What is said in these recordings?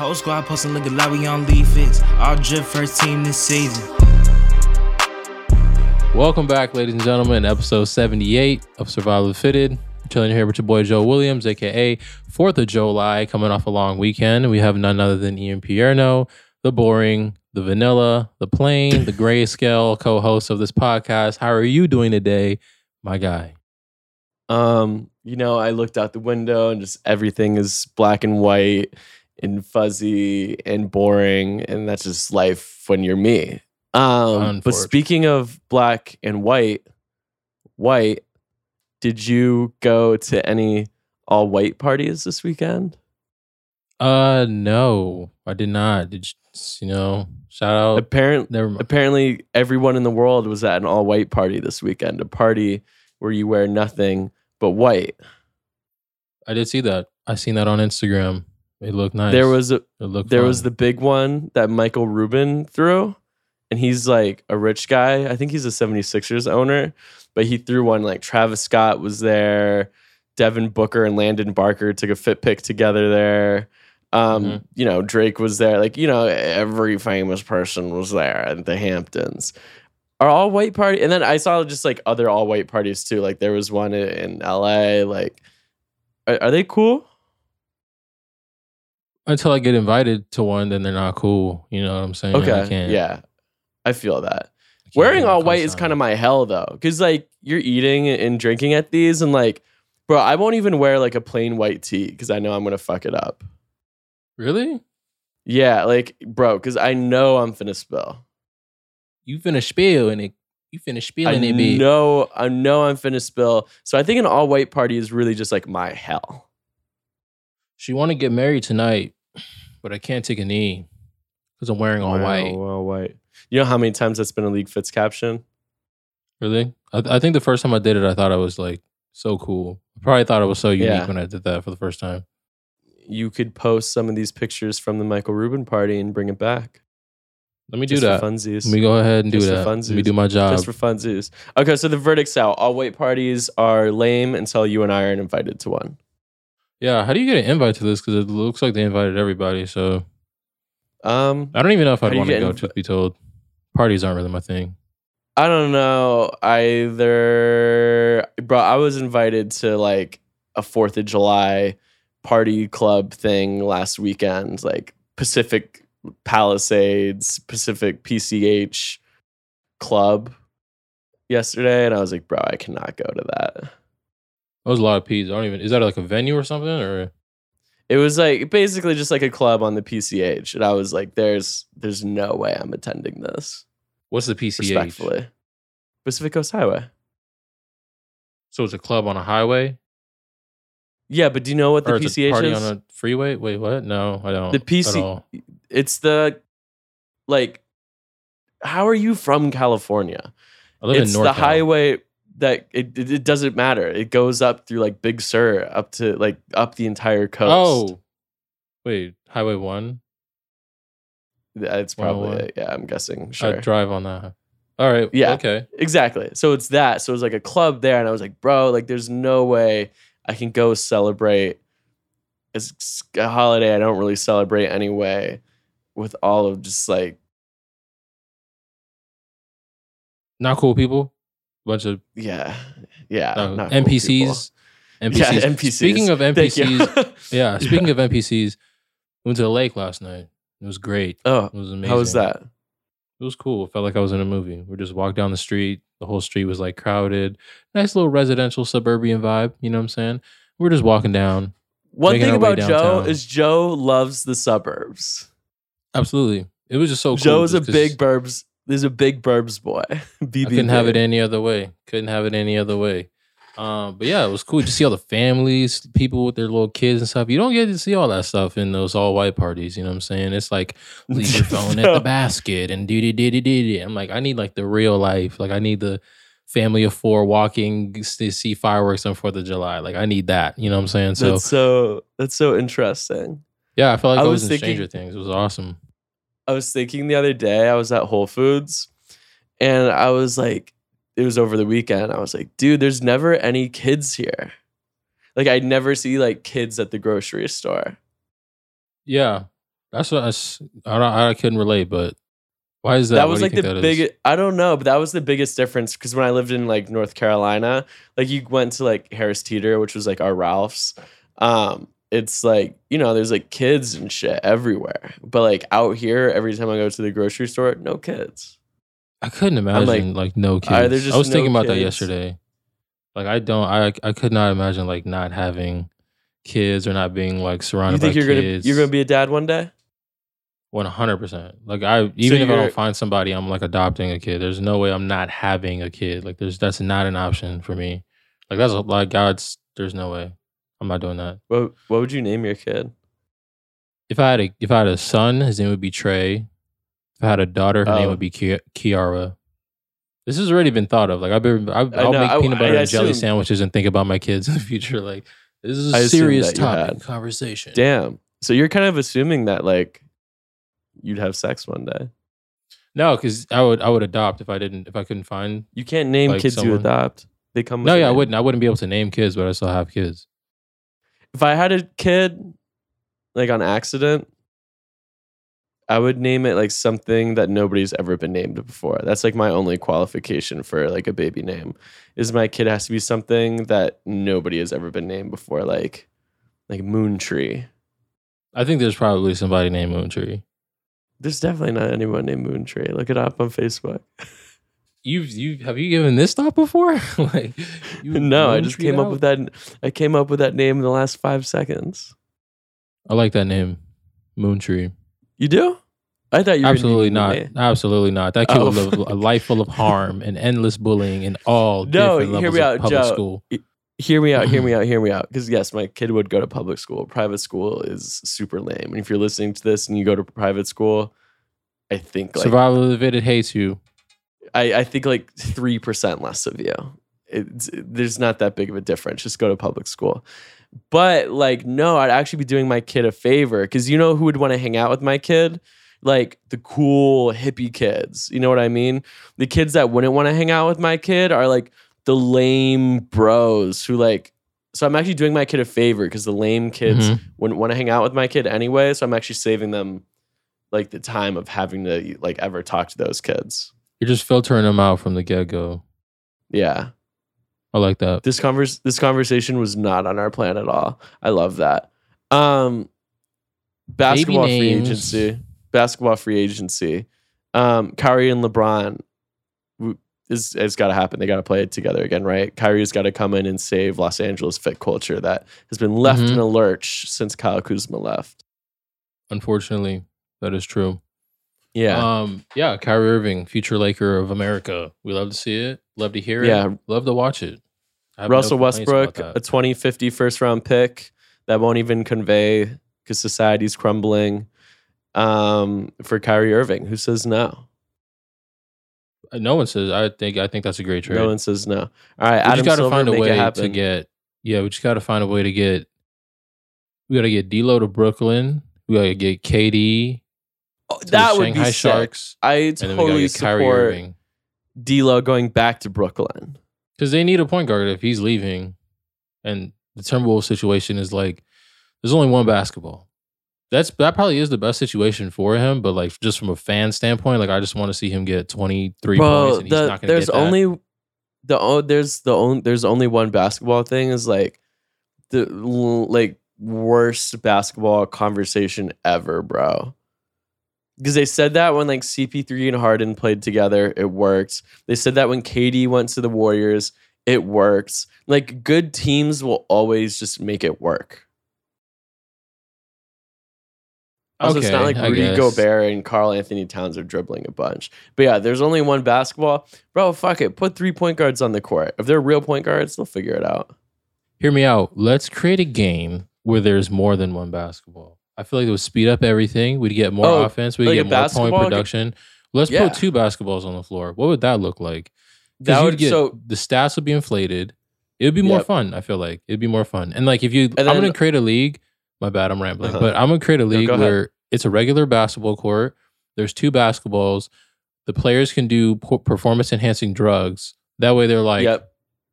Whole squad posting looking like we on League Fits. All drip first team this season. Welcome back, ladies and gentlemen, episode 78 of Survival Fitted. I'm chilling here with your boy Joe Williams, aka 4th of July, coming off a long weekend. We have none other than Ian Pierno, the boring, the vanilla, the plain, the grayscale co-host of this podcast. How are you doing today, my guy? Um, you know, I looked out the window and just everything is black and white and fuzzy and boring, and that's just life when you're me. Um, but speaking of black and white, white, did you go to any all white parties this weekend? Uh no, I did not. Did you, you know, shout out Apparent, never mind. apparently, everyone in the world was at an all white party this weekend. A party where you wear nothing but white. I did see that. I seen that on Instagram. It looked nice. There was a it looked there was the big one that Michael Rubin threw, and he's like a rich guy. I think he's a 76ers owner, but he threw one like Travis Scott was there, Devin Booker and Landon Barker took a fit pick together there. Um, Mhm. you know, Drake was there. Like, you know, every famous person was there at the Hamptons. Are all white party, and then I saw just like other all white parties too. Like there was one in LA. Like, are, are they cool? Until I get invited to one, then they're not cool. You know what I'm saying? I Okay, can't- yeah, I feel that. I Wearing all white is kind of my hell though, because like you're eating and drinking at these, and like, bro, I won't even wear like a plain white tee because I know I'm gonna fuck it up. really. Yeah, like, bro, because I know I'm finna spill. You finna spill and it. You finna I spill in it, bitch. know, I know I'm finna spill. So I think an all white party is really just like my hell. She want to get married tonight, but I can't take a knee because I'm wearing all Wow, white. all white. You know how many times that's been a league fits caption? Really? I, I think the first time I did it, I thought I was like so cool. I probably thought I was so unique Yeah. when I did that for the first time. You could post some of these pictures from the Michael Rubin party and bring it back. Let me do Just that. For funsies. Let me go ahead and do Just for that. Let me do my job. just for funsies. Okay, so the verdict's out. All white parties are lame until you and I are invited to one. Yeah. How do you get an invite to this? Because it looks like they invited everybody. So Um, I don't even know if I'd want to go. inv- Truth be told, parties aren't really my thing. I don't know either. Bro, I was invited to like a Fourth of July party club thing last weekend, like Pacific Palisades, Pacific PCH club yesterday, and I was like, bro, I cannot go to that. That was a lot of P's. I don't even. Is that like a venue or something? Or It was like basically just like a club on the PCH, and I was like, "There's, there's no way I'm attending this." what's the PCH? Respectfully, Pacific Coast Highway. So it's a club on a highway, Yeah, but do you know what the or it's a PCH party is? on a freeway. Wait, what? No, I don't. the PC, it's the like. How are you from California? I live it's in North. the highway that it, it it doesn't matter. It goes up through like Big Sur up to like up the entire coast. Oh, wait, Highway One. that's oh probably it. Yeah, I'm guessing. Sure, I drive on that. All right. Yeah. Okay. Exactly. So it's that. So it was like a club there, and I was like, bro, like there's no way I can go celebrate. It's a holiday I don't really celebrate anyway, with all of just like Not cool people. Bunch of yeah, yeah, uh, not NPCs. NPCs. Yeah, NPCs. Speaking of. NPCs, yeah. Speaking of NPCs, went to the lake last night. It was great. oh, It was amazing. how was that? It was cool. It felt like I was in a movie. We just walked down the street. The whole street was like crowded. Nice little residential suburban vibe. You know what I'm saying? We're just walking down. One thing about Joe is Joe loves the suburbs. Absolutely. It was just so cool. Joe's a big burbs. There's a big burbs boy. BBB. I couldn't have it any other way. Couldn't have it any other way. Um, but yeah, it was cool to see all the families, people with their little kids and stuff. You don't get to see all that stuff in those all white parties. You know what I'm saying? It's like leave your phone at the basket and do do do do do. I'm like, I need like the real life. Like I need the family of four walking to see fireworks on Fourth of July. Like I need that. You know what I'm saying? So That's so that's so interesting. yeah, I felt like I I, was was, in thinking- Stranger Things. It was awesome. I was thinking the other day, I was at Whole Foods and I was like, it was over the weekend. I was like, dude, there's never any kids here. Like, I'd never see like kids at the grocery store. Yeah. That's what I, don't, I couldn't relate, but why is that? that was like the biggest. i don't know but that was the biggest difference because when i lived in like north carolina like you went to like harris teeter which was like our ralph's um it's like you know there's like kids and shit everywhere but like out here every time i go to the grocery store no kids I couldn't I'm like, imagine like, no kids. I was no thinking about that yesterday. Like I don't, I I could not imagine like not having kids or not being like surrounded you think by you're gonna kids. you're gonna be a dad one day one hundred percent. Like I, even if I don't find somebody, I'm like adopting a kid. There's no way I'm not having a kid. Like there's that's not an option for me. Like that's a- like God's. There's no way. I'm not doing that. what, what would you name your kid If I had a if I had a son, his name would be Trey. If I had a daughter, her name Oh. would be Ki- Kiara. This has already been thought of. Like I've been, I'll know, make I- peanut butter I and jelly assumed- sandwiches and think about my kids in the future. Like this is a assumed serious that you topic had. conversation. damn so you're kind of assuming that like you'd have sex one day No, because I would I would adopt if I didn't if I couldn't find. you can't name Like kids you adopt they come with No, a yeah, I name. wouldn't. I wouldn't be able to name kids, but I still have kids. If I had a kid, like on accident, I would name it like something that nobody's ever been named before. That's like my only qualification for like a baby name. Is my kid has to be something that nobody has ever been named before, like like Moon Tree. I think there's probably somebody named Moon Tree. There's definitely not anyone named Moon Tree. Look it up on Facebook. You've you have you given this thought before? like no, I just came up with that. I came up with that name in the last five seconds. I like that name, Moon Tree. You do? I thought you were Absolutely not. Absolutely not. That kid Oh. would live oh. a life full of harm and endless bullying and all No, different hear me of out, public Joe. school. hear me out, hear me out, hear me out. Because yes, my kid would go to public school. Private school is super lame. And if you're listening to this and you go to private school, I think like Survival of the Fitted hates you. I, I think like three percent less of you. It's, there's not that big of a difference. Just go to public school. But like, no, I'd actually be doing my kid a favor because you know who would want to hang out with my kid? Like the cool hippie kids. You know what I mean? The kids that wouldn't want to hang out with my kid are like the lame bros who like. So I'm actually doing my kid a favor because the lame kids Mhm. wouldn't want to hang out with my kid anyway. So I'm actually saving them like the time of having to like ever talk to those kids. You're just filtering them out from the get go. Yeah. I like that. this converse this conversation was not on our plan at all. I love that. Um basketball free names. agency. Basketball free agency. Um Kyrie and LeBron is it's got to happen. They got to play it together again, right? Kyrie's got to come in and save Los Angeles fit culture that has been left Mhm. in a lurch since Kyle Kuzma left. Unfortunately, that is true. Yeah. Um, yeah, Kyrie Irving, future Laker of America. We love to see it. Love to hear it. Yeah. Love to watch it. Have no Russell Westbrook, a 2050 first round pick that won't even convey because society's crumbling. Um, for Kyrie Irving, who says no? Uh, no one says. I think. I think that's a great trade. No one says no. All right, we Adam just got to find a way to get. Yeah, we just got to find a way to get. We got to get D'Lo to Brooklyn. We got to get KD Oh, that the would Shanghai be sick. Sharks, I and then we got to totally support D'Lo going back to Brooklyn. because they need a point guard if he's leaving, and the Timberwolves situation is like there's only one basketball. That's that probably is the best situation for him, but like just from a fan standpoint, like I just want to see him get 23 points, Bro, and he's the, not to there's get that. only the o- there's the only there's only one basketball thing is like the like worst basketball conversation ever, bro. Because they said that when like CP3 and Harden played together, it worked. They said that when KD went to the Warriors, it works. Like good teams will always just make it work. Also, it's not like Rudy. Gobert and Karl-Anthony Towns are dribbling a bunch. But yeah, there's only one basketball. Bro, fuck it. Put three point guards on the court. If they're real point guards, they'll figure it out. Hear me out. Let's create a game where there's more than one basketball. I feel like it would speed up everything. We'd get more Oh, offense. We'd like get more point production. Let's Yeah. put two basketballs on the floor. What would that look like? That you'd get so the stats would be inflated. It would be more Yep. fun. I feel like it'd be more fun. And like if you, And I'm gonna create a league. My bad, I'm rambling. Uh-huh. But I'm gonna create a league ahead. where it's a regular basketball court. There's two basketballs. The players can do performance enhancing drugs. That way, they're like, yep.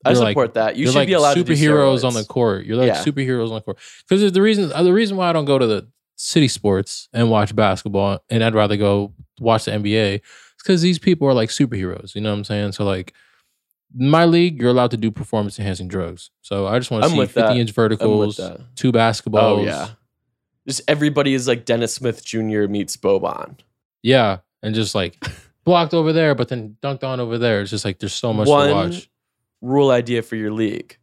I they're like- support that. You should like be allowed to superheroes on the court. You're like Yeah. superheroes on the court. Because the reason uh, the reason why I don't go to the city sports and watch basketball, and I'd rather go watch the NBA. Because these people are like superheroes. You know what I'm saying? So like. My league, you're allowed to do performance enhancing drugs. So I just want to see with 50 that. inch verticals, two basketballs. Oh yeah. Just everybody is like Dennis Smith Jr. meets Boban. Yeah, and just like blocked over there, but then dunked on over there. It's just like there's so much One to watch. rule idea for your league.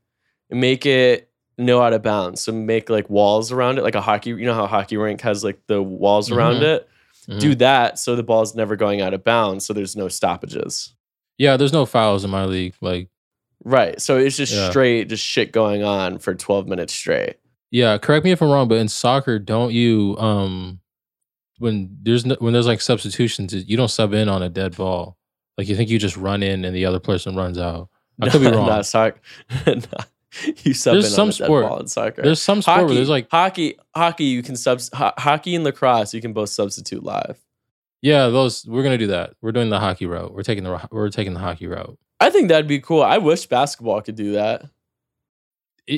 Make it no out of bounds. So make like walls around it, like a hockey. You know how a hockey rink has like the walls around Mhm. it. Mhm. Do that so the ball's never going out of bounds. So there's no stoppages. Yeah, there's no fouls in my league. Like, Right. So it's just Yeah. straight, just shit going on for 12 minutes straight. yeah, correct me if I'm wrong, but in soccer, don't you um when there's no, when there's like substitutions, you don't sub in on a dead ball. Like you think you just run in and the other person runs out. I could be wrong. Not soccer. you sub There's in some on sport. ball in soccer. There's some sport hockey, where there's like hockey, hockey. You can sub ho- hockey and lacrosse. You can both substitute live. yeah, those we're gonna do that. We're doing the hockey route. We're taking the we're taking the hockey route. I think that'd be cool. I wish basketball could do that.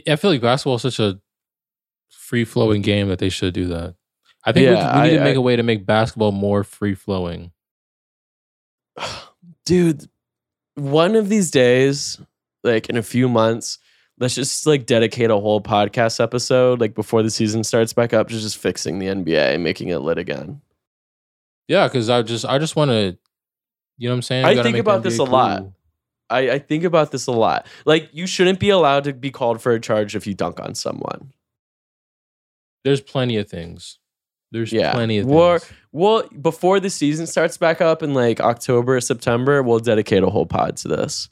I- feel like basketball is such a free flowing game that they should do that. I think we, Yeah, could- we need I- to make I- a way to make basketball more free flowing. Dude, one of these days, like in a few months, let's just like dedicate a whole podcast episode, like before the season starts back up, to just fixing the NBA and making it lit again. Yeah, because I just I just want to, you know what I'm saying. I think about this a lot. I, I think about this a lot. Like, you shouldn't be allowed to be called for a charge if you dunk on someone. There's plenty of things. There's Yeah. plenty of War- things. Well, before the season starts back up in like October or September, we'll dedicate a whole pod to this.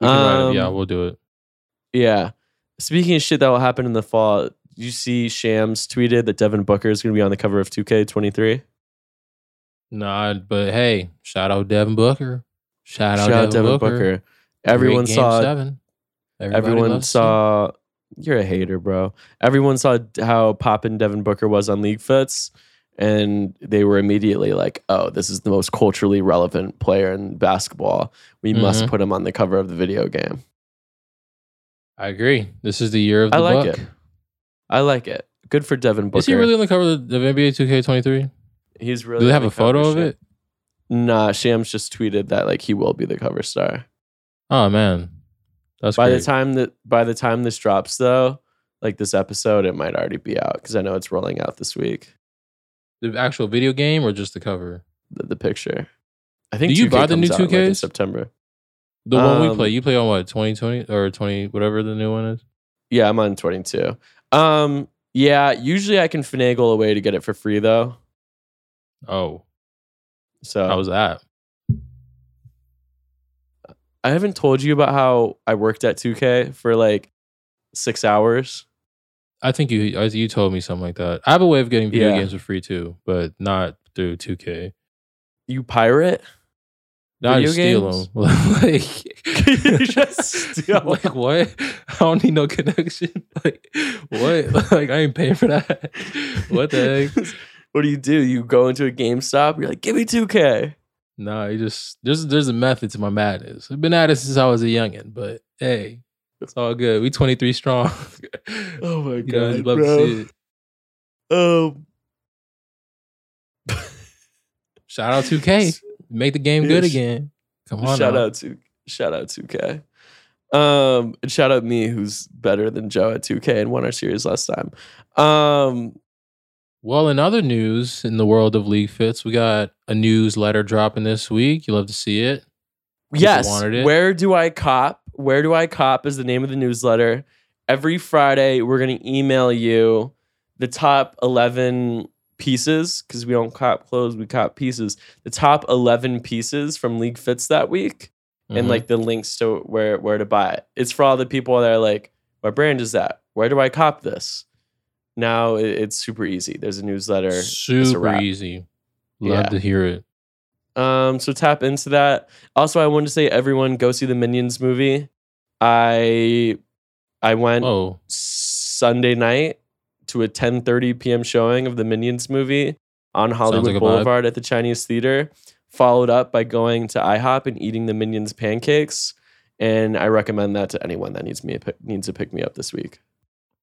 We it. Yeah, Um, we'll do it. Yeah. Speaking of shit that will happen in the fall, you see Shams tweeted that Devin Booker is going to be on the cover of 2K23. Nah, but hey, shout out Devin Booker. Shout out Shout out Devin, Devin Booker. Booker. Everyone saw. seven. Everybody Everyone saw. You're a hater, bro. Everyone saw how poppin' Devin Booker was on League Fits, and they were immediately like, "Oh, this is the most culturally relevant player in basketball. We must Mhm. put him on the cover of the video game." I agree. This is the year of the I like Buck. it. I like it. Good for Devin Booker. Is he really on the cover of the, NBA 2K23? He's really. Do they have the a photo of shit. it? Nah, Shams just tweeted that like he will be the cover star. Oh man, that's by great. the time that by the time this drops though, like this episode, it might already be out because I know it's rolling out this week. the actual video game or just the cover? The, the picture. I think. Do you 2K buy the new comes out, like, in September? The one we Um, play. You play on what 2020 or 20 whatever the new one is. Yeah, I'm on 22. Um, yeah. Usually I can finagle a way to get it for free though. Oh, So how was that? I haven't told you about how I worked at 2K for like six hours. I think you you told me something like that. I have a way of getting video Yeah. games for free too, but not through 2K. You pirate? Not just steal games? them. like You just steal like what? I don't need no connection. Like what? Like I ain't paying for that. What the heck? what do you do? You go into a GameStop. You're like, give me 2K. Nah, you just there's there's a method to my madness. I've been at it since I was a youngin, but hey, it's all good. We 23 strong. Oh my you god, you'd love bro. to see it. Um, Shout out 2K. Make the game good again. Come on. shout now. out to shout out 2K. Um, and shout out me, who's better than Joe at 2K and won our series last time. Um, Well, in other news in the world of League Fits, we got a newsletter dropping this week. You love to see it. Yes. it. Where do I cop? Where do I cop is the name of the newsletter. Every Friday, we're gonna email you the top 11 pieces because we don't cop clothes, we cop pieces. The top 11 pieces from League Fits that week. and Mhm. like the links to where where to buy it. It's for all the people that are like, what brand is that? Where do I cop this? Now it- it's super easy. There's a newsletter. It's a super easy. Love Yeah. to hear it. Um, so tap into that. Also, I wanted to say everyone go see the Minions movie. I I went Oh, Sunday night to a 10:30 p.m. showing of the Minions movie on Hollywood like. Boulevard at the Chinese Theater. Followed up by going to IHOP and eating the Minions pancakes. And I recommend that to anyone that needs me needs to pick me up this week.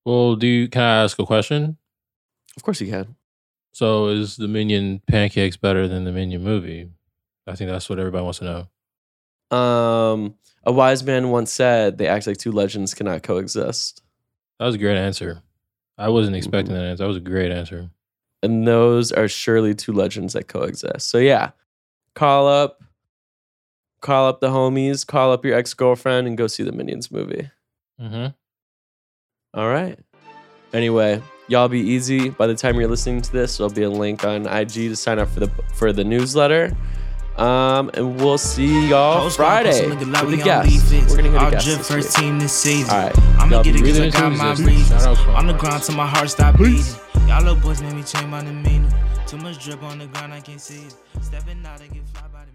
well, do you, can I ask a question? Of course you can. So is the Minion pancakes better than the Minion movie? I think that's what everybody wants to know. Um, a wise man once said, "They act like two legends cannot coexist," That was a great answer. I wasn't expecting that answer. That was a great answer. and those are surely two legends that coexist. So yeah, call up, call up the homies, call up your ex girlfriend, and go see the Minions movie. Mm-hmm. All right. Anyway, y'all be easy. By the time you're listening to this, there'll be a link on IG to sign up for the for the newsletter. Um, and we'll see y'all Post Friday post a nigga with the guests. We're gonna get a All guest drip this first week. team this season. All right. I'ma get be it cause really I got my this. reasons. Shout out, Carl. On the ground till my heart stop beating. Y'all little boys made me change my demeanor. Too much drip on the ground, I can't see it. Stepping out and get fly by the